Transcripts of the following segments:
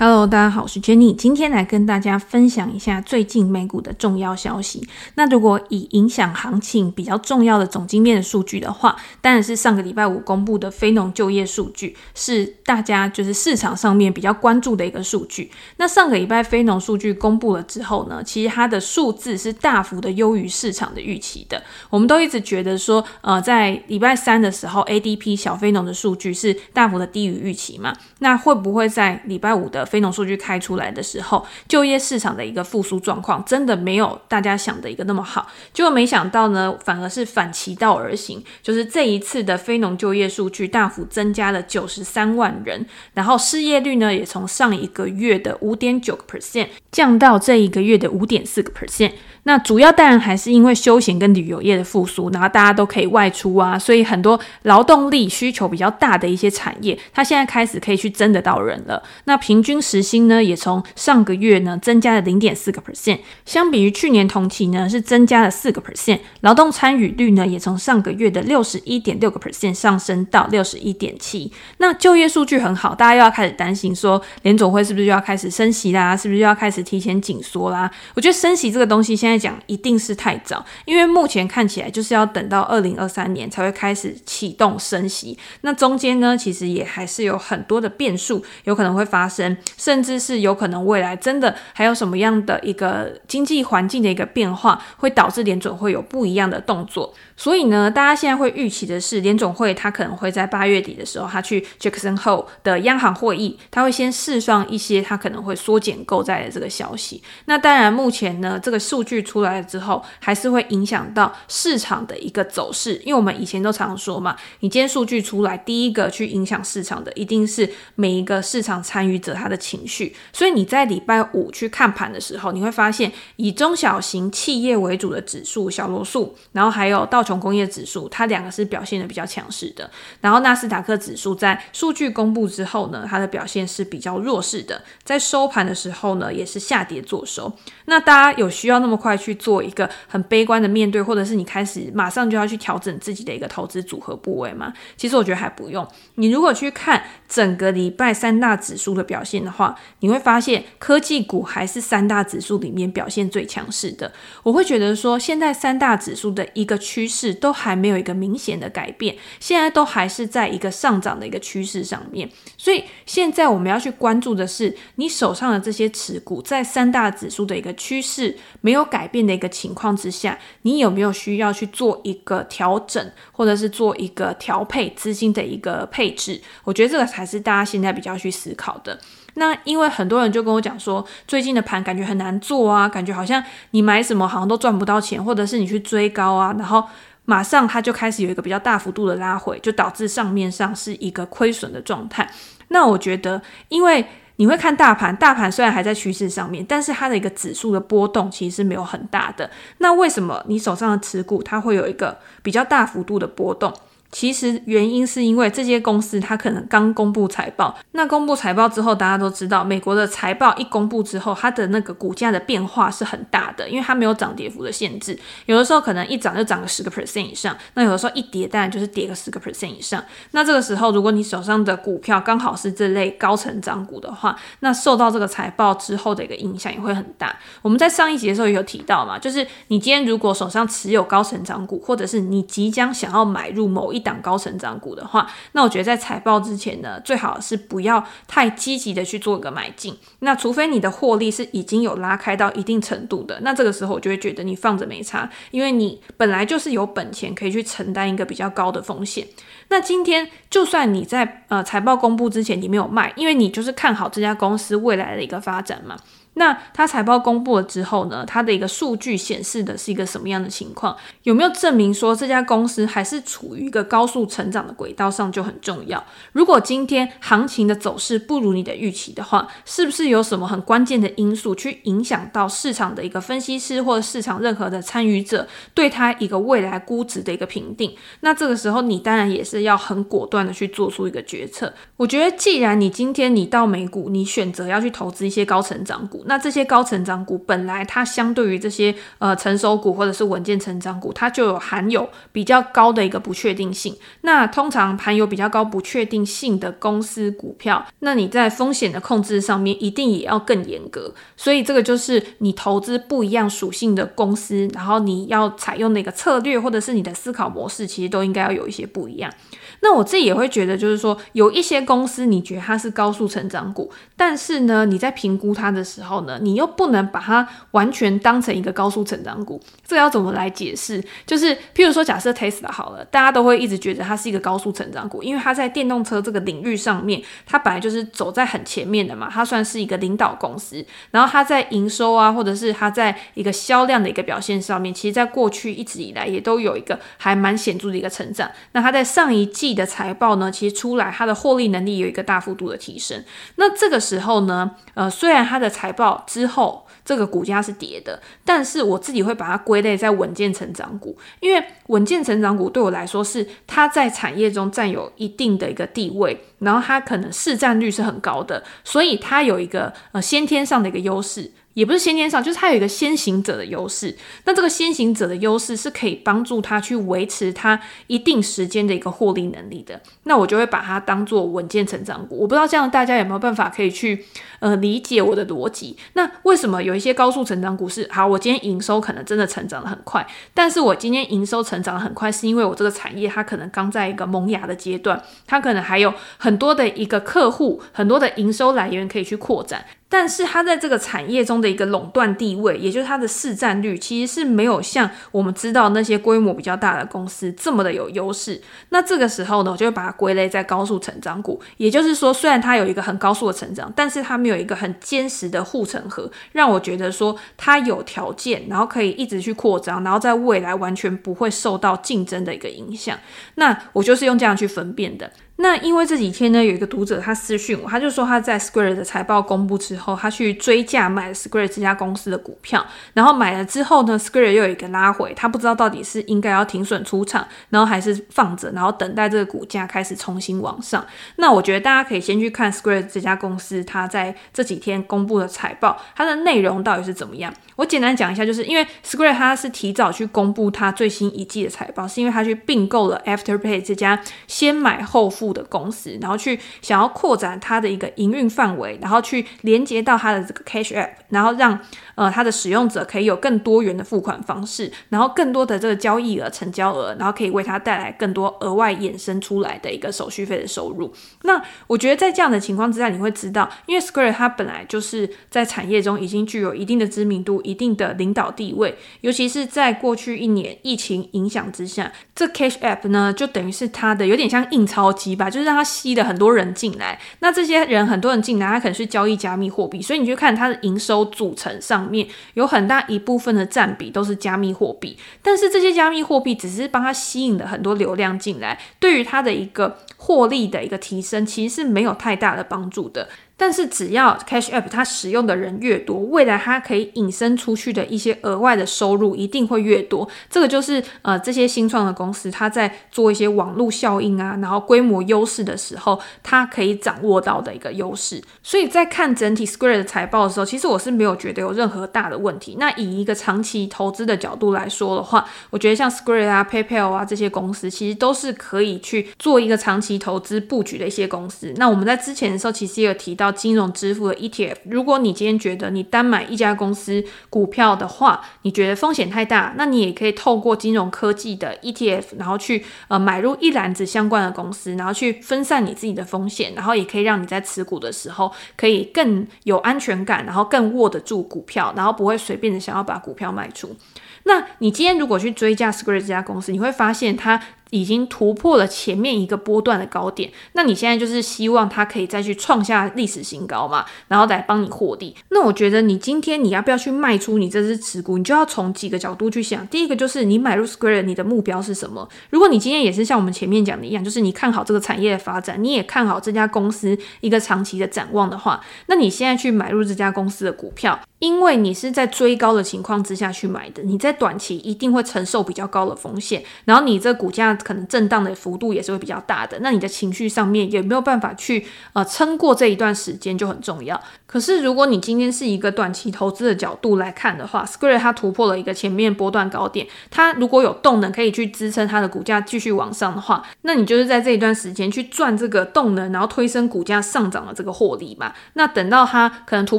Hello，大家好，我是 Jenny，今天来跟大家分享一下最近美股的重要消息。那如果以影响行情比较重要的总经面的数据的话，当然是上个礼拜五公布的非农就业数据，是大家就是市场上面比较关注的一个数据。那上个礼拜非农数据公布了之后呢，其实它的数字是大幅的优于市场的预期的。我们都一直觉得说，呃，在礼拜三的时候，ADP 小非农的数据是大幅的低于预期嘛？那会不会在礼拜五的非农数据开出来的时候，就业市场的一个复苏状况真的没有大家想的一个那么好，结果没想到呢，反而是反其道而行，就是这一次的非农就业数据大幅增加了九十三万人，然后失业率呢也从上一个月的五点九个 percent 降到这一个月的五点四个 percent。那主要当然还是因为休闲跟旅游业的复苏，然后大家都可以外出啊，所以很多劳动力需求比较大的一些产业，它现在开始可以去征得到人了。那平均时薪呢，也从上个月呢增加了零点四个 percent，相比于去年同期呢是增加了四个 percent。劳动参与率呢也从上个月的六十一点六个 percent 上升到六十一点七。那就业数据很好，大家又要开始担心说联总会是不是又要开始升息啦？是不是又要开始提前紧缩啦？我觉得升息这个东西现在。讲一定是太早，因为目前看起来就是要等到二零二三年才会开始启动升息。那中间呢，其实也还是有很多的变数有可能会发生，甚至是有可能未来真的还有什么样的一个经济环境的一个变化，会导致联准会有不一样的动作。所以呢，大家现在会预期的是，联准会他可能会在八月底的时候，他去 Jackson Hole 的央行会议，他会先释放一些他可能会缩减购债的这个消息。那当然，目前呢，这个数据出来了之后，还是会影响到市场的一个走势。因为我们以前都常说嘛，你今天数据出来，第一个去影响市场的，一定是每一个市场参与者他的情绪。所以你在礼拜五去看盘的时候，你会发现以中小型企业为主的指数小罗素，然后还有道琼工业指数，它两个是表现的比较强势的。然后纳斯达克指数在数据公布之后呢，它的表现是比较弱势的，在收盘的时候呢，也是下跌做收。那大家有需要那么快快去做一个很悲观的面对，或者是你开始马上就要去调整自己的一个投资组合部位吗？其实我觉得还不用。你如果去看整个礼拜三大指数的表现的话，你会发现科技股还是三大指数里面表现最强势的。我会觉得说，现在三大指数的一个趋势。都还没有一个明显的改变，现在都还是在一个上涨的一个趋势上面，所以现在我们要去关注的是，你手上的这些持股在三大指数的一个趋势没有改改变的一个情况之下，你有没有需要去做一个调整，或者是做一个调配资金的一个配置？我觉得这个才是大家现在比较去思考的。那因为很多人就跟我讲说，最近的盘感觉很难做啊，感觉好像你买什么好像都赚不到钱，或者是你去追高啊，然后。马上它就开始有一个比较大幅度的拉回，就导致上面上是一个亏损的状态。那我觉得，因为你会看大盘，大盘虽然还在趋势上面，但是它的一个指数的波动其实是没有很大的。那为什么你手上的持股它会有一个比较大幅度的波动？其实原因是因为这些公司它可能刚公布财报，那公布财报之后，大家都知道，美国的财报一公布之后，它的那个股价的变化是很大的，因为它没有涨跌幅的限制，有的时候可能一涨就涨个十个 percent 以上，那有的时候一跌当然就是跌个十个 percent 以上。那这个时候，如果你手上的股票刚好是这类高成长股的话，那受到这个财报之后的一个影响也会很大。我们在上一集的时候也有提到嘛，就是你今天如果手上持有高成长股，或者是你即将想要买入某一一档高成长股的话，那我觉得在财报之前呢，最好是不要太积极的去做一个买进。那除非你的获利是已经有拉开到一定程度的，那这个时候我就会觉得你放着没差，因为你本来就是有本钱可以去承担一个比较高的风险。那今天就算你在呃财报公布之前你没有卖，因为你就是看好这家公司未来的一个发展嘛。那它财报公布了之后呢，它的一个数据显示的是一个什么样的情况？有没有证明说这家公司还是处于一个高速成长的轨道上就很重要。如果今天行情的走势不如你的预期的话，是不是有什么很关键的因素去影响到市场的一个分析师或者市场任何的参与者对它一个未来估值的一个评定？那这个时候你当然也是要很果断的去做出一个决策。我觉得既然你今天你到美股，你选择要去投资一些高成长股。那这些高成长股本来它相对于这些呃成熟股或者是稳健成长股，它就有含有比较高的一个不确定性。那通常含有比较高不确定性的公司股票，那你在风险的控制上面一定也要更严格。所以这个就是你投资不一样属性的公司，然后你要采用的一个策略或者是你的思考模式，其实都应该要有一些不一样。那我自己也会觉得，就是说有一些公司，你觉得它是高速成长股，但是呢，你在评估它的时候呢，你又不能把它完全当成一个高速成长股。这个要怎么来解释？就是譬如说，假设 Tesla 好了，大家都会一直觉得它是一个高速成长股，因为它在电动车这个领域上面，它本来就是走在很前面的嘛，它算是一个领导公司。然后它在营收啊，或者是它在一个销量的一个表现上面，其实在过去一直以来也都有一个还蛮显著的一个成长。那它在上一季的财报呢，其实出来它的获利能力有一个大幅度的提升。那这个时候呢，呃，虽然它的财报之后这个股价是跌的，但是我自己会把它归类在稳健成长股，因为稳健成长股对我来说是它在产业中占有一定的一个地位，然后它可能市占率是很高的，所以它有一个呃先天上的一个优势。也不是先天上，就是它有一个先行者的优势。那这个先行者的优势是可以帮助它去维持它一定时间的一个获利能力的。那我就会把它当做稳健成长股。我不知道这样大家有没有办法可以去呃理解我的逻辑？那为什么有一些高速成长股是好？我今天营收可能真的成长得很快，但是我今天营收成长得很快，是因为我这个产业它可能刚在一个萌芽的阶段，它可能还有很多的一个客户，很多的营收来源可以去扩展。但是它在这个产业中的一个垄断地位，也就是它的市占率，其实是没有像我们知道那些规模比较大的公司这么的有优势。那这个时候呢，我就会把它归类在高速成长股。也就是说，虽然它有一个很高速的成长，但是它没有一个很坚实的护城河，让我觉得说它有条件，然后可以一直去扩张，然后在未来完全不会受到竞争的一个影响。那我就是用这样去分辨的。那因为这几天呢，有一个读者他私讯我，他就说他在 Square 的财报公布之后，他去追价买了 Square 这家公司的股票，然后买了之后呢，Square 又有一个拉回，他不知道到底是应该要停损出场，然后还是放着，然后等待这个股价开始重新往上。那我觉得大家可以先去看 Square 这家公司，它在这几天公布的财报，它的内容到底是怎么样？我简单讲一下，就是因为 Square 它是提早去公布它最新一季的财报，是因为它去并购了 Afterpay 这家先买后付的公司，然后去想要扩展它的一个营运范围，然后去连接到它的这个 Cash App，然后让呃它的使用者可以有更多元的付款方式，然后更多的这个交易额、成交额，然后可以为它带来更多额外衍生出来的一个手续费的收入。那我觉得在这样的情况之下，你会知道，因为 Square 它本来就是在产业中已经具有一定的知名度、一定的领导地位，尤其是在过去一年疫情影响之下，这 Cash App 呢就等于是它的有点像印钞机吧，就是让它吸了很多人进来。那这些人很多人进来，他可能是交易加密货币，所以你去看它的营收组成上面有很大一部分的占比都是加密货币。但是这些加密货币只是帮他吸引了很多流量进来，对于他的一个获利的一个提升，其实是没有太大的帮助的。但是只要 Cash App 它使用的人越多，未来它可以引申出去的一些额外的收入一定会越多。这个就是呃这些新创的公司，它在做一些网络效应啊，然后规模优势的时候，它可以掌握到的一个优势。所以在看整体 Square 的财报的时候，其实我是没有觉得有任何大的问题。那以一个长期投资的角度来说的话，我觉得像 Square 啊、PayPal 啊这些公司，其实都是可以去做一个长期投资布局的一些公司。那我们在之前的时候，其实也有提到。金融支付的 ETF，如果你今天觉得你单买一家公司股票的话，你觉得风险太大，那你也可以透过金融科技的 ETF，然后去呃买入一篮子相关的公司，然后去分散你自己的风险，然后也可以让你在持股的时候可以更有安全感，然后更握得住股票，然后不会随便的想要把股票卖出。那你今天如果去追加 Square 这家公司，你会发现它。已经突破了前面一个波段的高点，那你现在就是希望它可以再去创下历史新高嘛，然后来帮你获利。那我觉得你今天你要不要去卖出你这支持股，你就要从几个角度去想。第一个就是你买入 Square，你的目标是什么？如果你今天也是像我们前面讲的一样，就是你看好这个产业的发展，你也看好这家公司一个长期的展望的话，那你现在去买入这家公司的股票，因为你是在追高的情况之下去买的，你在短期一定会承受比较高的风险，然后你这股价可能震荡的幅度也是会比较大的。那你的情绪上面有没有办法去呃撑过这一段时间就很重要。可是如果你今天是一个短期投资的角度来看的话，Square 它突破了一个前面波段高点，它如果有动能可以去支撑它的股价继续往上的话，那你就是在这一段时间去赚这个动能，然后推升股价上涨的这个获利嘛。那等到它可能突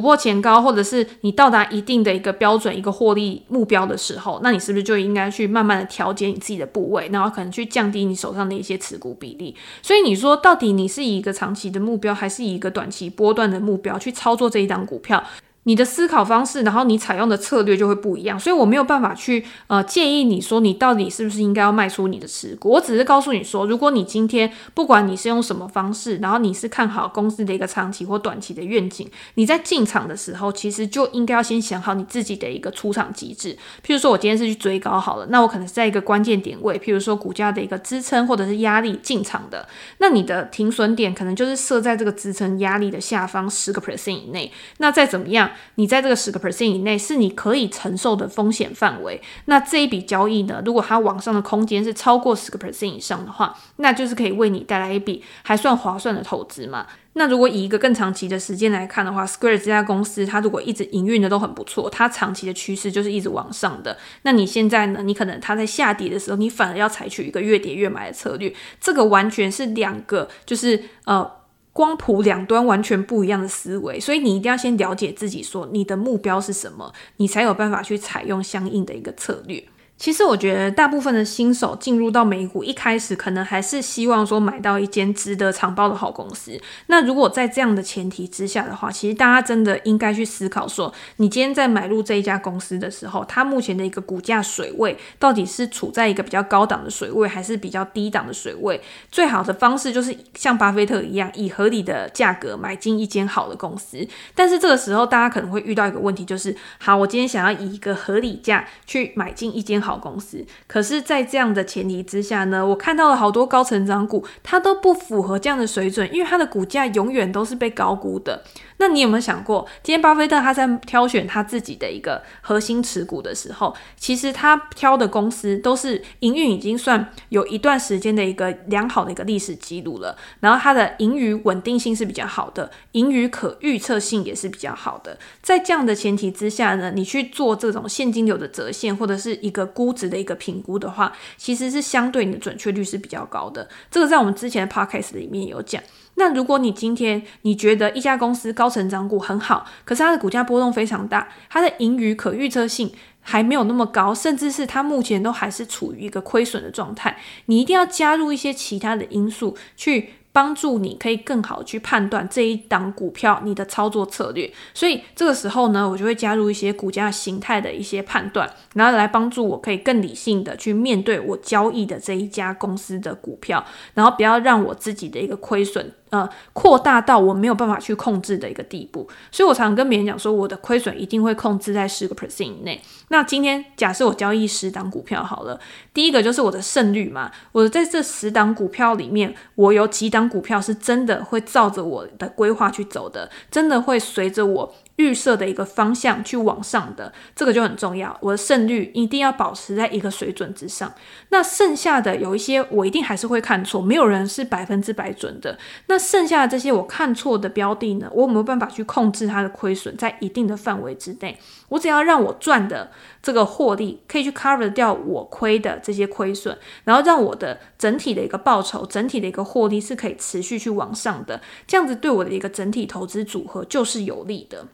破前高，或者是你到达一定的一个标准、一个获利目标的时候，那你是不是就应该去慢慢的调节你自己的部位，然后可能去降低你手上的一些持股比例？所以你说，到底你是以一个长期的目标，还是以一个短期波段的目标去操做这一档股票？你的思考方式，然后你采用的策略就会不一样，所以我没有办法去呃建议你说你到底是不是应该要卖出你的持股。我只是告诉你说，如果你今天不管你是用什么方式，然后你是看好公司的一个长期或短期的愿景，你在进场的时候，其实就应该要先想好你自己的一个出场机制。譬如说我今天是去追高好了，那我可能是在一个关键点位，譬如说股价的一个支撑或者是压力进场的，那你的停损点可能就是设在这个支撑压力的下方十个 percent 以内。那再怎么样？你在这个十个 percent 以内是你可以承受的风险范围。那这一笔交易呢，如果它往上的空间是超过十个 percent 以上的话，那就是可以为你带来一笔还算划算的投资嘛。那如果以一个更长期的时间来看的话，Square 这家公司它如果一直营运的都很不错，它长期的趋势就是一直往上的。那你现在呢？你可能它在下跌的时候，你反而要采取一个越跌越买的策略。这个完全是两个，就是呃。光谱两端完全不一样的思维，所以你一定要先了解自己，说你的目标是什么，你才有办法去采用相应的一个策略。其实我觉得，大部分的新手进入到美股，一开始可能还是希望说买到一间值得长抱的好公司。那如果在这样的前提之下的话，其实大家真的应该去思考说，你今天在买入这一家公司的时候，它目前的一个股价水位到底是处在一个比较高档的水位，还是比较低档的水位？最好的方式就是像巴菲特一样，以合理的价格买进一间好的公司。但是这个时候，大家可能会遇到一个问题，就是好，我今天想要以一个合理价去买进一间好。好公司，可是，在这样的前提之下呢，我看到了好多高成长股，它都不符合这样的水准，因为它的股价永远都是被高估的。那你有没有想过，今天巴菲特他在挑选他自己的一个核心持股的时候，其实他挑的公司都是营运已经算有一段时间的一个良好的一个历史记录了，然后它的盈余稳定性是比较好的，盈余可预测性也是比较好的。在这样的前提之下呢，你去做这种现金流的折现或者是一个估值的一个评估的话，其实是相对你的准确率是比较高的。这个在我们之前的 podcast 里面有讲。那如果你今天你觉得一家公司高成长股很好，可是它的股价波动非常大，它的盈余可预测性还没有那么高，甚至是它目前都还是处于一个亏损的状态，你一定要加入一些其他的因素去。帮助你可以更好去判断这一档股票你的操作策略，所以这个时候呢，我就会加入一些股价形态的一些判断，然后来帮助我可以更理性的去面对我交易的这一家公司的股票，然后不要让我自己的一个亏损。呃，扩大到我没有办法去控制的一个地步，所以我常常跟别人讲说，我的亏损一定会控制在十个 percent 以内。那今天假设我交易十档股票好了，第一个就是我的胜率嘛，我在这十档股票里面，我有几档股票是真的会照着我的规划去走的，真的会随着我。预设的一个方向去往上的，这个就很重要。我的胜率一定要保持在一个水准之上。那剩下的有一些，我一定还是会看错，没有人是百分之百准的。那剩下的这些我看错的标的呢，我有没有办法去控制它的亏损在一定的范围之内？我只要让我赚的这个获利可以去 cover 掉我亏的这些亏损，然后让我的整体的一个报酬、整体的一个获利是可以持续去往上的，这样子对我的一个整体投资组合就是有利的。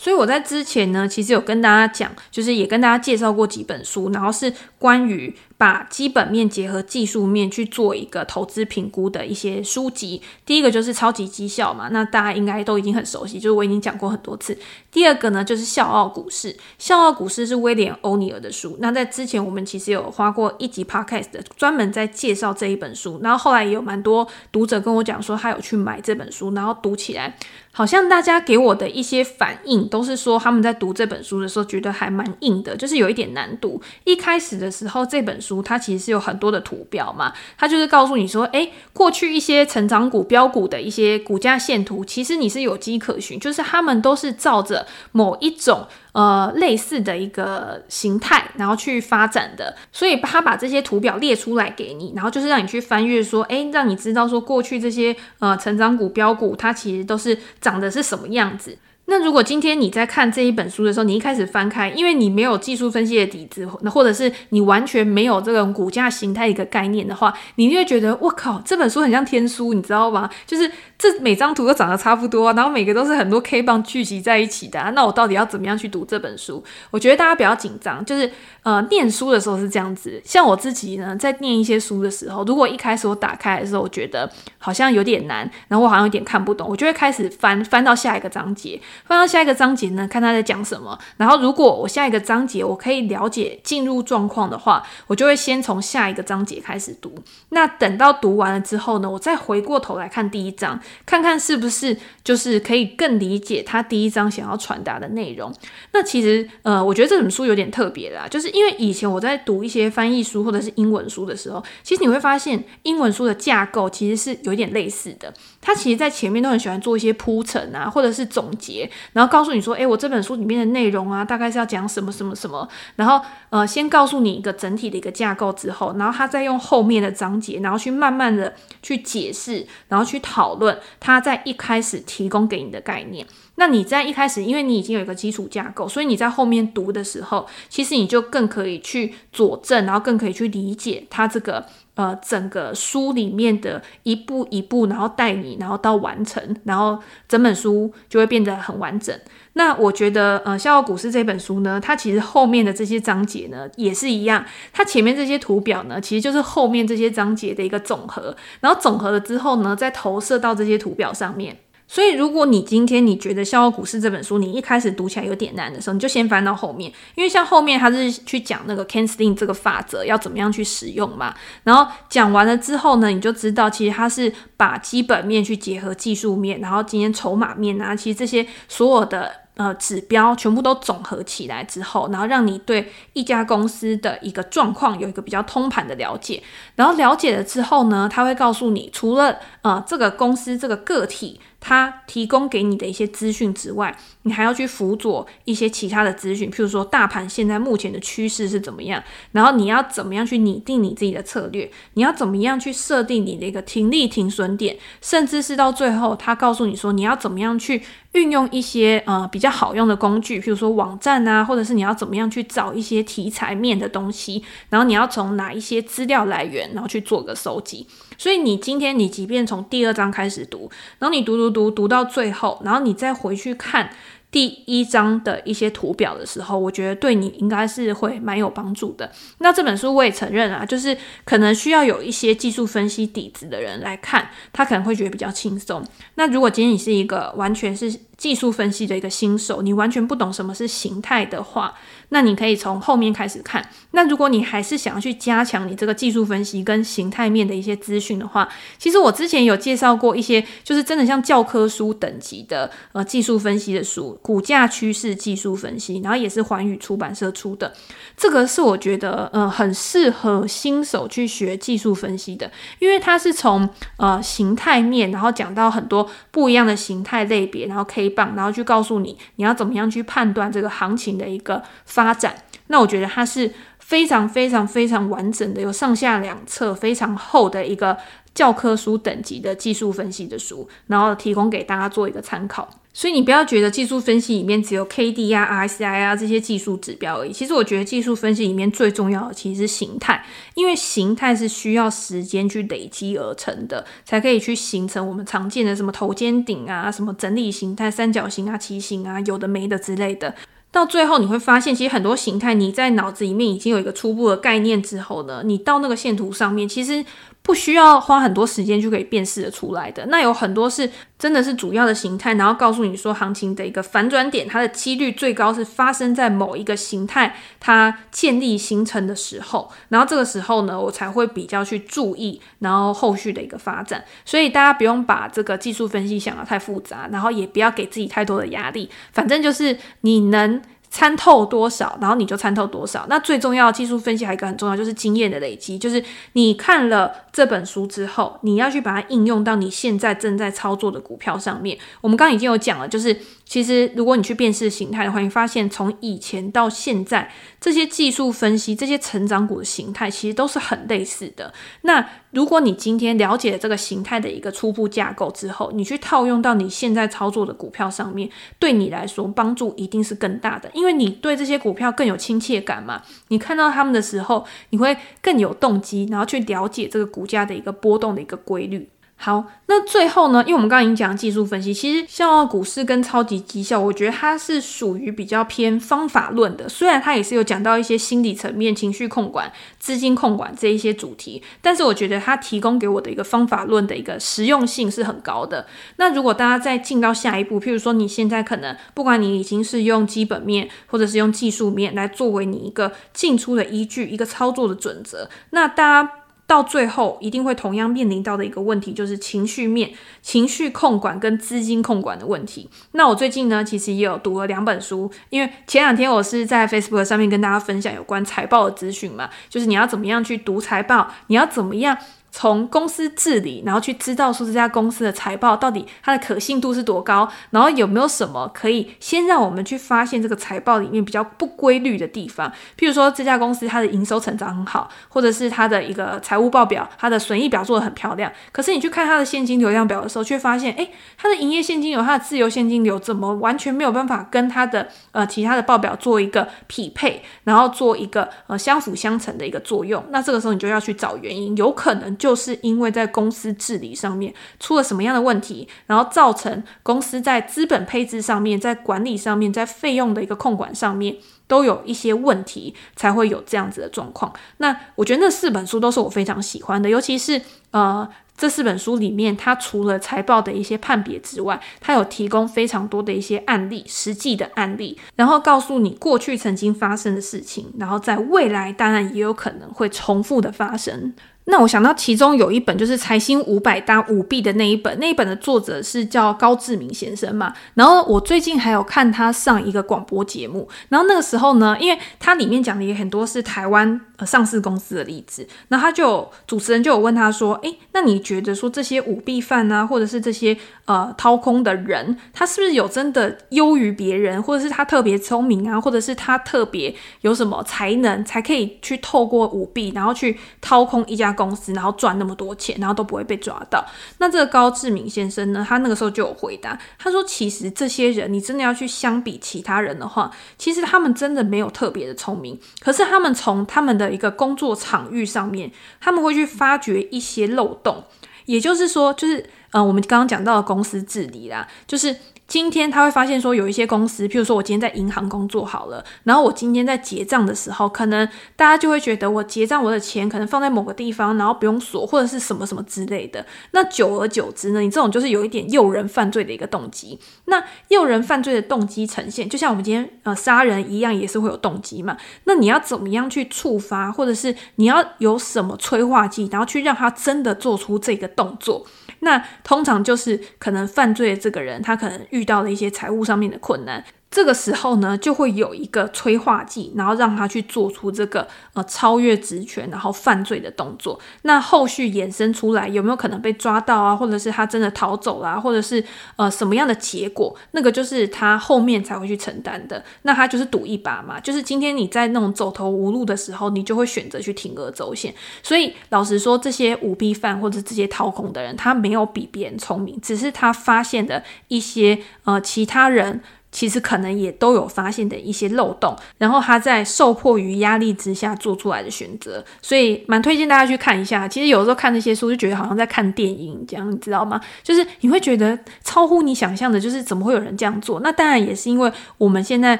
所以我在之前呢，其实有跟大家讲，就是也跟大家介绍过几本书，然后是关于。把基本面结合技术面去做一个投资评估的一些书籍，第一个就是超级绩效嘛，那大家应该都已经很熟悉，就是我已经讲过很多次。第二个呢，就是笑傲股市，笑傲股市是威廉欧尼尔的书。那在之前我们其实有花过一集 podcast 的，专门在介绍这一本书。然后后来也有蛮多读者跟我讲说，他有去买这本书，然后读起来，好像大家给我的一些反应都是说，他们在读这本书的时候觉得还蛮硬的，就是有一点难读。一开始的时候，这本书。它其实是有很多的图表嘛，它就是告诉你说，诶，过去一些成长股、标股的一些股价线图，其实你是有迹可循，就是他们都是照着某一种呃类似的一个形态，然后去发展的，所以他把这些图表列出来给你，然后就是让你去翻阅，说，诶，让你知道说过去这些呃成长股、标股，它其实都是长的是什么样子。那如果今天你在看这一本书的时候，你一开始翻开，因为你没有技术分析的底子，那或者是你完全没有这种股价形态一个概念的话，你就会觉得我靠，这本书很像天书，你知道吗？就是这每张图都长得差不多，然后每个都是很多 K 棒聚集在一起的啊。那我到底要怎么样去读这本书？我觉得大家不要紧张，就是呃，念书的时候是这样子。像我自己呢，在念一些书的时候，如果一开始我打开的时候，我觉得好像有点难，然后我好像有点看不懂，我就会开始翻翻到下一个章节。翻到下一个章节呢，看他在讲什么。然后，如果我下一个章节我可以了解进入状况的话，我就会先从下一个章节开始读。那等到读完了之后呢，我再回过头来看第一章，看看是不是就是可以更理解他第一章想要传达的内容。那其实，呃，我觉得这本书有点特别啦，就是因为以前我在读一些翻译书或者是英文书的时候，其实你会发现英文书的架构其实是有点类似的。他其实在前面都很喜欢做一些铺陈啊，或者是总结，然后告诉你说，诶，我这本书里面的内容啊，大概是要讲什么什么什么，然后呃，先告诉你一个整体的一个架构之后，然后他再用后面的章节，然后去慢慢的去解释，然后去讨论他在一开始提供给你的概念。那你在一开始，因为你已经有一个基础架构，所以你在后面读的时候，其实你就更可以去佐证，然后更可以去理解他这个。呃，整个书里面的一步一步，然后带你，然后到完成，然后整本书就会变得很完整。那我觉得，呃，《笑傲股市》这本书呢，它其实后面的这些章节呢，也是一样。它前面这些图表呢，其实就是后面这些章节的一个总和，然后总和了之后呢，再投射到这些图表上面。所以，如果你今天你觉得《笑傲股市》这本书你一开始读起来有点难的时候，你就先翻到后面，因为像后面他是去讲那个 Ken Stein 这个法则要怎么样去使用嘛。然后讲完了之后呢，你就知道其实他是把基本面去结合技术面，然后今天筹码面啊，其实这些所有的。呃，指标全部都总合起来之后，然后让你对一家公司的一个状况有一个比较通盘的了解。然后了解了之后呢，他会告诉你，除了呃这个公司这个个体他提供给你的一些资讯之外，你还要去辅佐一些其他的资讯，譬如说大盘现在目前的趋势是怎么样，然后你要怎么样去拟定你自己的策略，你要怎么样去设定你的一个停利停损点，甚至是到最后他告诉你说你要怎么样去。运用一些呃比较好用的工具，譬如说网站啊，或者是你要怎么样去找一些题材面的东西，然后你要从哪一些资料来源，然后去做个收集。所以你今天你即便从第二章开始读，然后你读读读读到最后，然后你再回去看。第一章的一些图表的时候，我觉得对你应该是会蛮有帮助的。那这本书我也承认啊，就是可能需要有一些技术分析底子的人来看，他可能会觉得比较轻松。那如果今天你是一个完全是技术分析的一个新手，你完全不懂什么是形态的话，那你可以从后面开始看。那如果你还是想要去加强你这个技术分析跟形态面的一些资讯的话，其实我之前有介绍过一些，就是真的像教科书等级的呃技术分析的书，股价趋势技术分析，然后也是环宇出版社出的。这个是我觉得呃很适合新手去学技术分析的，因为它是从呃形态面，然后讲到很多不一样的形态类别，然后可以然后去告诉你你要怎么样去判断这个行情的一个发展。那我觉得它是非常非常非常完整的，有上下两册非常厚的一个教科书等级的技术分析的书，然后提供给大家做一个参考。所以你不要觉得技术分析里面只有 K D 啊、R S I 啊这些技术指标而已。其实我觉得技术分析里面最重要的其实是形态，因为形态是需要时间去累积而成的，才可以去形成我们常见的什么头肩顶啊、什么整理形态、三角形啊、旗形啊，有的没的之类的。到最后你会发现，其实很多形态你在脑子里面已经有一个初步的概念之后呢，你到那个线图上面，其实。不需要花很多时间就可以辨识得出来的，那有很多是真的是主要的形态，然后告诉你说行情的一个反转点，它的几率最高是发生在某一个形态它建立形成的时候，然后这个时候呢，我才会比较去注意，然后后续的一个发展。所以大家不用把这个技术分析想得太复杂，然后也不要给自己太多的压力，反正就是你能。参透多少，然后你就参透多少。那最重要的技术分析还有一个很重要，就是经验的累积。就是你看了这本书之后，你要去把它应用到你现在正在操作的股票上面。我们刚刚已经有讲了，就是其实如果你去辨识形态的话，你发现从以前到现在，这些技术分析、这些成长股的形态，其实都是很类似的。那如果你今天了解了这个形态的一个初步架构之后，你去套用到你现在操作的股票上面，对你来说帮助一定是更大的。因为你对这些股票更有亲切感嘛，你看到他们的时候，你会更有动机，然后去了解这个股股价的一个波动的一个规律。好，那最后呢，因为我们刚刚已经讲技术分析，其实像股市跟超级绩效，我觉得它是属于比较偏方法论的。虽然它也是有讲到一些心理层面、情绪控管、资金控管这一些主题，但是我觉得它提供给我的一个方法论的一个实用性是很高的。那如果大家再进到下一步，譬如说你现在可能不管你已经是用基本面或者是用技术面来作为你一个进出的依据、一个操作的准则，那大家。到最后一定会同样面临到的一个问题，就是情绪面、情绪控管跟资金控管的问题。那我最近呢，其实也有读了两本书，因为前两天我是在 Facebook 上面跟大家分享有关财报的资讯嘛，就是你要怎么样去读财报，你要怎么样。从公司治理，然后去知道说这家公司的财报到底它的可信度是多高，然后有没有什么可以先让我们去发现这个财报里面比较不规律的地方。譬如说这家公司它的营收成长很好，或者是它的一个财务报表，它的损益表做得很漂亮。可是你去看它的现金流量表的时候，却发现，诶，它的营业现金流、它的自由现金流怎么完全没有办法跟它的呃其他的报表做一个匹配，然后做一个呃相辅相成的一个作用。那这个时候你就要去找原因，有可能。就是因为在公司治理上面出了什么样的问题，然后造成公司在资本配置上面、在管理上面、在费用的一个控管上面都有一些问题，才会有这样子的状况。那我觉得那四本书都是我非常喜欢的，尤其是呃这四本书里面，它除了财报的一些判别之外，它有提供非常多的一些案例、实际的案例，然后告诉你过去曾经发生的事情，然后在未来当然也有可能会重复的发生。那我想到其中有一本就是财新五百单舞弊的那一本，那一本的作者是叫高志明先生嘛。然后我最近还有看他上一个广播节目，然后那个时候呢，因为他里面讲的也很多是台湾呃上市公司的例子，那他就主持人就有问他说，诶，那你觉得说这些舞弊犯啊，或者是这些呃掏空的人，他是不是有真的优于别人，或者是他特别聪明啊，或者是他特别有什么才能，才可以去透过舞弊，然后去掏空一家公。公司，然后赚那么多钱，然后都不会被抓到。那这个高志明先生呢？他那个时候就有回答，他说：“其实这些人，你真的要去相比其他人的话，其实他们真的没有特别的聪明。可是他们从他们的一个工作场域上面，他们会去发掘一些漏洞。也就是说，就是呃，我们刚刚讲到的公司治理啦，就是。”今天他会发现说，有一些公司，譬如说我今天在银行工作好了，然后我今天在结账的时候，可能大家就会觉得我结账我的钱可能放在某个地方，然后不用锁或者是什么什么之类的。那久而久之呢，你这种就是有一点诱人犯罪的一个动机。那诱人犯罪的动机呈现，就像我们今天呃杀人一样，也是会有动机嘛。那你要怎么样去触发，或者是你要有什么催化剂，然后去让他真的做出这个动作？那通常就是可能犯罪的这个人，他可能遇到了一些财务上面的困难。这个时候呢，就会有一个催化剂，然后让他去做出这个呃超越职权，然后犯罪的动作。那后续衍生出来有没有可能被抓到啊？或者是他真的逃走啦、啊？或者是呃什么样的结果？那个就是他后面才会去承担的。那他就是赌一把嘛，就是今天你在那种走投无路的时候，你就会选择去铤而走险。所以老实说，这些舞弊犯或者这些掏空的人，他没有比别人聪明，只是他发现的一些呃其他人。其实可能也都有发现的一些漏洞，然后他在受迫于压力之下做出来的选择，所以蛮推荐大家去看一下。其实有时候看那些书就觉得好像在看电影这样，你知道吗？就是你会觉得超乎你想象的，就是怎么会有人这样做？那当然也是因为我们现在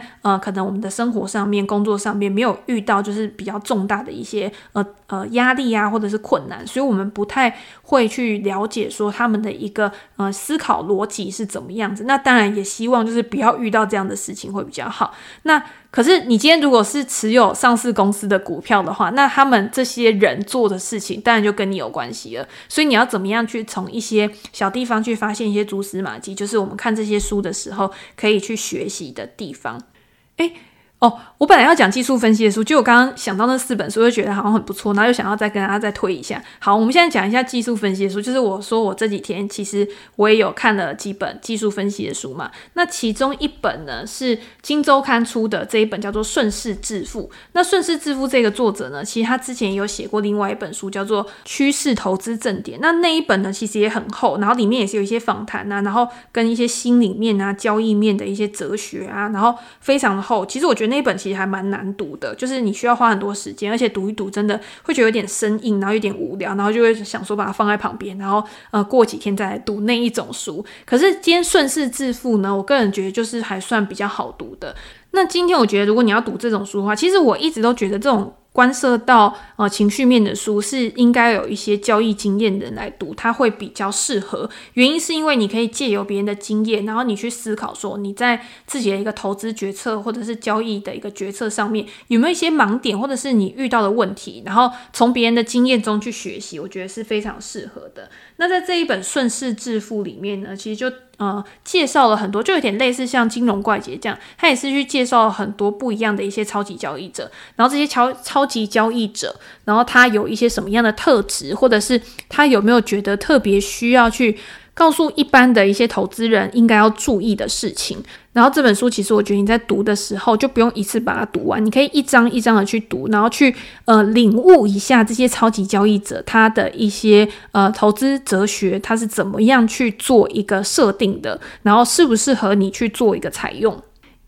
呃，可能我们的生活上面、工作上面没有遇到就是比较重大的一些呃呃压力啊，或者是困难，所以我们不太会去了解说他们的一个呃思考逻辑是怎么样子。那当然也希望就是不要。遇到这样的事情会比较好。那可是你今天如果是持有上市公司的股票的话，那他们这些人做的事情，当然就跟你有关系了。所以你要怎么样去从一些小地方去发现一些蛛丝马迹，就是我们看这些书的时候可以去学习的地方。诶。哦，我本来要讲技术分析的书，就我刚刚想到那四本书，就觉得好像很不错，然后又想要再跟大家再推一下。好，我们现在讲一下技术分析的书，就是我说我这几天其实我也有看了几本技术分析的书嘛。那其中一本呢是《金周刊》出的这一本，叫做《顺势致富》。那《顺势致富》这个作者呢，其实他之前也有写过另外一本书，叫做《趋势投资正点》。那那一本呢，其实也很厚，然后里面也是有一些访谈啊，然后跟一些心里面啊、交易面的一些哲学啊，然后非常的厚。其实我觉得。那本其实还蛮难读的，就是你需要花很多时间，而且读一读真的会觉得有点生硬，然后有点无聊，然后就会想说把它放在旁边，然后呃过几天再来读那一种书。可是今天顺势致富呢，我个人觉得就是还算比较好读的。那今天我觉得如果你要读这种书的话，其实我一直都觉得这种。关涉到呃情绪面的书是应该有一些交易经验的人来读，它会比较适合。原因是因为你可以借由别人的经验，然后你去思考说你在自己的一个投资决策或者是交易的一个决策上面有没有一些盲点，或者是你遇到的问题，然后从别人的经验中去学习，我觉得是非常适合的。那在这一本《顺势致富》里面呢，其实就。呃，介绍了很多，就有点类似像金融怪杰这样，他也是去介绍很多不一样的一些超级交易者，然后这些超超级交易者，然后他有一些什么样的特质，或者是他有没有觉得特别需要去。告诉一般的一些投资人应该要注意的事情。然后这本书其实我觉得你在读的时候就不用一次把它读完，你可以一张一张的去读，然后去呃领悟一下这些超级交易者他的一些呃投资哲学，他是怎么样去做一个设定的，然后适不适合你去做一个采用。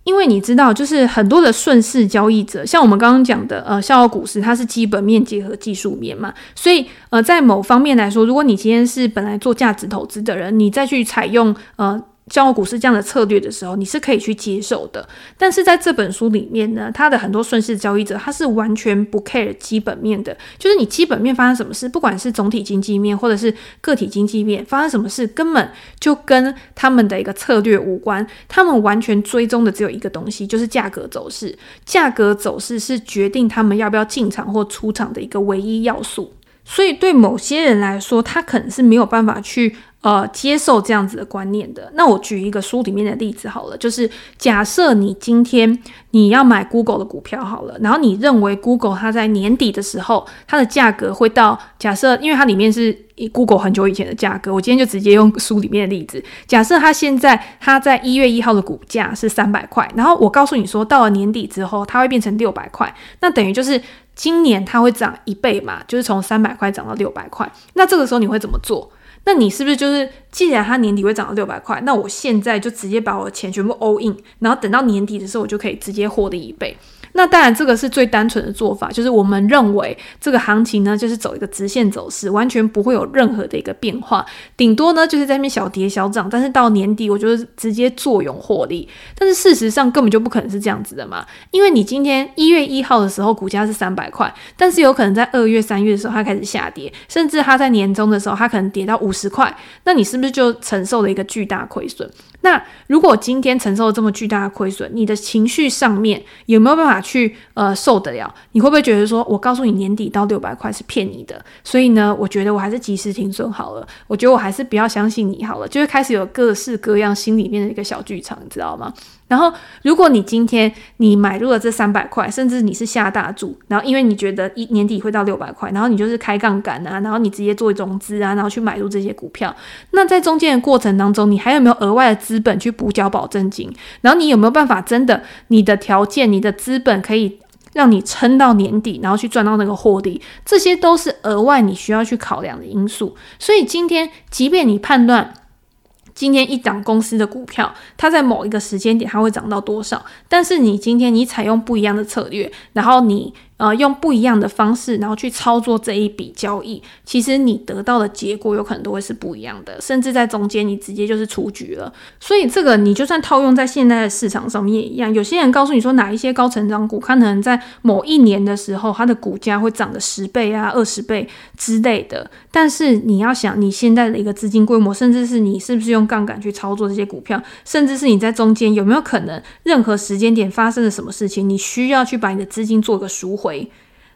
因为你知道，就是很多的顺势交易者，像我们刚刚讲的，呃，笑傲股市，它是基本面结合技术面嘛，所以，呃，在某方面来说，如果你今天是本来做价值投资的人，你再去采用，呃。笑傲股市这样的策略的时候，你是可以去接受的。但是在这本书里面呢，他的很多顺势交易者，他是完全不 care 基本面的，就是你基本面发生什么事，不管是总体经济面或者是个体经济面发生什么事，根本就跟他们的一个策略无关。他们完全追踪的只有一个东西，就是价格走势。价格走势是决定他们要不要进场或出场的一个唯一要素。所以对某些人来说，他可能是没有办法去。呃，接受这样子的观念的。那我举一个书里面的例子好了，就是假设你今天你要买 Google 的股票好了，然后你认为 Google 它在年底的时候，它的价格会到假设，因为它里面是 Google 很久以前的价格，我今天就直接用书里面的例子，假设它现在它在一月一号的股价是三百块，然后我告诉你说，到了年底之后，它会变成六百块，那等于就是今年它会涨一倍嘛，就是从三百块涨到六百块，那这个时候你会怎么做？那你是不是就是，既然它年底会涨到六百块，那我现在就直接把我的钱全部 all in，然后等到年底的时候，我就可以直接获利一倍。那当然，这个是最单纯的做法，就是我们认为这个行情呢，就是走一个直线走势，完全不会有任何的一个变化，顶多呢就是在那边小跌小涨，但是到年底我就是直接坐拥获利。但是事实上根本就不可能是这样子的嘛，因为你今天一月一号的时候股价是三百块，但是有可能在二月、三月的时候它开始下跌，甚至它在年终的时候它可能跌到五十块，那你是不是就承受了一个巨大亏损？那如果今天承受了这么巨大的亏损，你的情绪上面有没有办法去呃受得了？你会不会觉得说，我告诉你年底到六百块是骗你的？所以呢，我觉得我还是及时停损好了。我觉得我还是不要相信你好了，就会开始有各式各样心里面的一个小剧场，你知道吗？然后，如果你今天你买入了这三百块，甚至你是下大注，然后因为你觉得一年底会到六百块，然后你就是开杠杆啊，然后你直接做融资啊，然后去买入这些股票，那在中间的过程当中，你还有没有额外的资本去补缴保证金？然后你有没有办法真的你的条件、你的资本可以让你撑到年底，然后去赚到那个获利？这些都是额外你需要去考量的因素。所以今天，即便你判断。今天一档公司的股票，它在某一个时间点，它会涨到多少？但是你今天你采用不一样的策略，然后你。呃，用不一样的方式，然后去操作这一笔交易，其实你得到的结果有可能都会是不一样的，甚至在中间你直接就是出局了。所以这个你就算套用在现在的市场上面也一样。有些人告诉你说哪一些高成长股，可能在某一年的时候，它的股价会涨个十倍啊、二十倍之类的。但是你要想你现在的一个资金规模，甚至是你是不是用杠杆去操作这些股票，甚至是你在中间有没有可能任何时间点发生了什么事情，你需要去把你的资金做个赎回。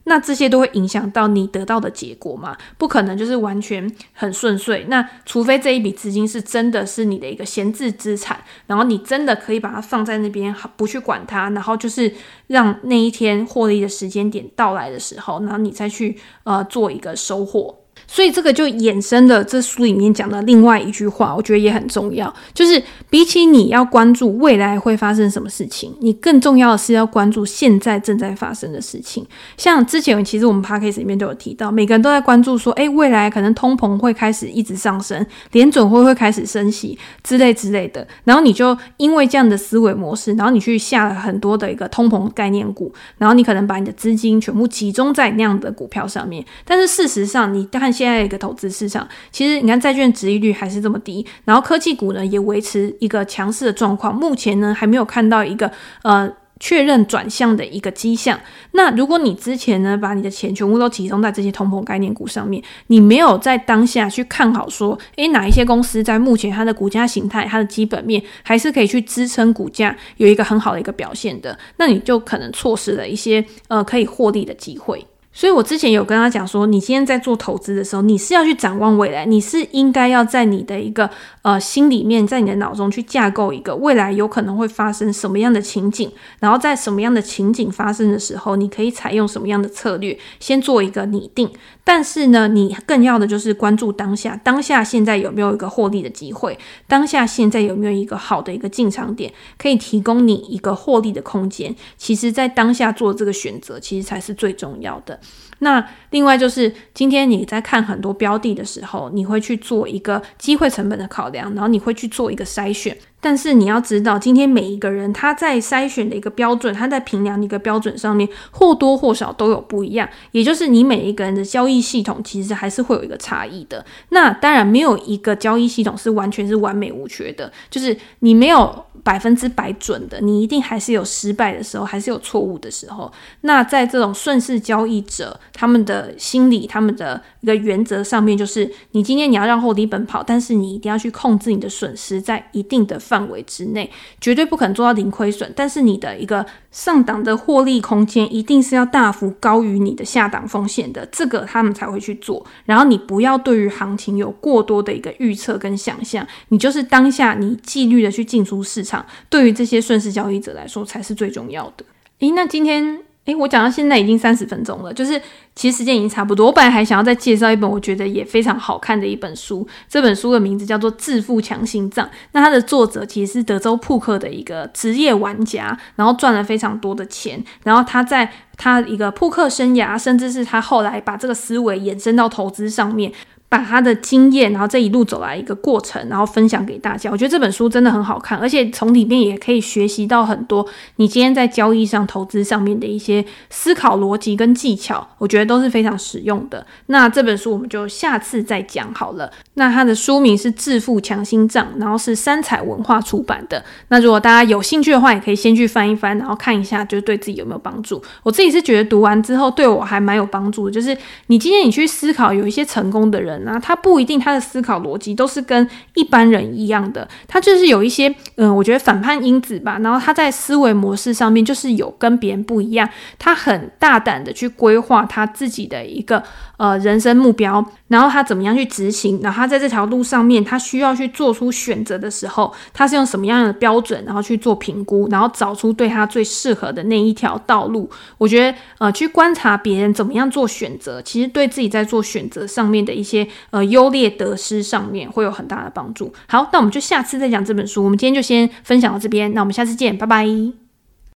那这些都会影响到你得到的结果嘛？不可能就是完全很顺遂。那除非这一笔资金是真的是你的一个闲置资产，然后你真的可以把它放在那边，不去管它，然后就是让那一天获利的时间点到来的时候，然后你再去呃做一个收获。所以这个就衍生了这书里面讲的另外一句话，我觉得也很重要，就是比起你要关注未来会发生什么事情，你更重要的是要关注现在正在发生的事情。像之前其实我们 podcast 里面都有提到，每个人都在关注说，诶，未来可能通膨会开始一直上升，联准会会开始升息之类之类的。然后你就因为这样的思维模式，然后你去下了很多的一个通膨概念股，然后你可能把你的资金全部集中在那样的股票上面。但是事实上，你看。现在一个投资市场，其实你看债券值利率还是这么低，然后科技股呢也维持一个强势的状况，目前呢还没有看到一个呃确认转向的一个迹象。那如果你之前呢把你的钱全部都集中在这些通膨概念股上面，你没有在当下去看好说，诶，哪一些公司在目前它的股价形态、它的基本面还是可以去支撑股价有一个很好的一个表现的，那你就可能错失了一些呃可以获利的机会。所以我之前有跟他讲说，你今天在做投资的时候，你是要去展望未来，你是应该要在你的一个呃心里面，在你的脑中去架构一个未来有可能会发生什么样的情景，然后在什么样的情景发生的时候，你可以采用什么样的策略，先做一个拟定。但是呢，你更要的就是关注当下，当下现在有没有一个获利的机会，当下现在有没有一个好的一个进场点，可以提供你一个获利的空间。其实，在当下做这个选择，其实才是最重要的。那另外就是，今天你在看很多标的的时候，你会去做一个机会成本的考量，然后你会去做一个筛选。但是你要知道，今天每一个人他在筛选的一个标准，他在评量的一个标准上面，或多或少都有不一样。也就是你每一个人的交易系统，其实还是会有一个差异的。那当然，没有一个交易系统是完全是完美无缺的，就是你没有。百分之百准的，你一定还是有失败的时候，还是有错误的时候。那在这种顺势交易者，他们的心理，他们的一个原则上面，就是你今天你要让获利奔跑，但是你一定要去控制你的损失在一定的范围之内，绝对不可能做到零亏损。但是你的一个上档的获利空间一定是要大幅高于你的下档风险的，这个他们才会去做。然后你不要对于行情有过多的一个预测跟想象，你就是当下你纪律的去进出市场。对于这些顺势交易者来说，才是最重要的。诶，那今天，诶，我讲到现在已经三十分钟了，就是其实时间已经差不多。我本来还想要再介绍一本我觉得也非常好看的一本书，这本书的名字叫做《致富强心脏》。那它的作者其实是德州扑克的一个职业玩家，然后赚了非常多的钱，然后他在他一个扑克生涯，甚至是他后来把这个思维延伸到投资上面。把他的经验，然后这一路走来一个过程，然后分享给大家。我觉得这本书真的很好看，而且从里面也可以学习到很多你今天在交易上、投资上面的一些思考逻辑跟技巧，我觉得都是非常实用的。那这本书我们就下次再讲好了。那它的书名是《致富强心脏》，然后是三彩文化出版的。那如果大家有兴趣的话，也可以先去翻一翻，然后看一下，就是对自己有没有帮助。我自己是觉得读完之后对我还蛮有帮助的，就是你今天你去思考，有一些成功的人。那他不一定他的思考逻辑都是跟一般人一样的，他就是有一些嗯，我觉得反叛因子吧。然后他在思维模式上面就是有跟别人不一样，他很大胆的去规划他自己的一个呃人生目标，然后他怎么样去执行，然后他在这条路上面他需要去做出选择的时候，他是用什么样的标准，然后去做评估，然后找出对他最适合的那一条道路。我觉得呃，去观察别人怎么样做选择，其实对自己在做选择上面的一些。呃，优劣得失上面会有很大的帮助。好，那我们就下次再讲这本书。我们今天就先分享到这边，那我们下次见，拜拜。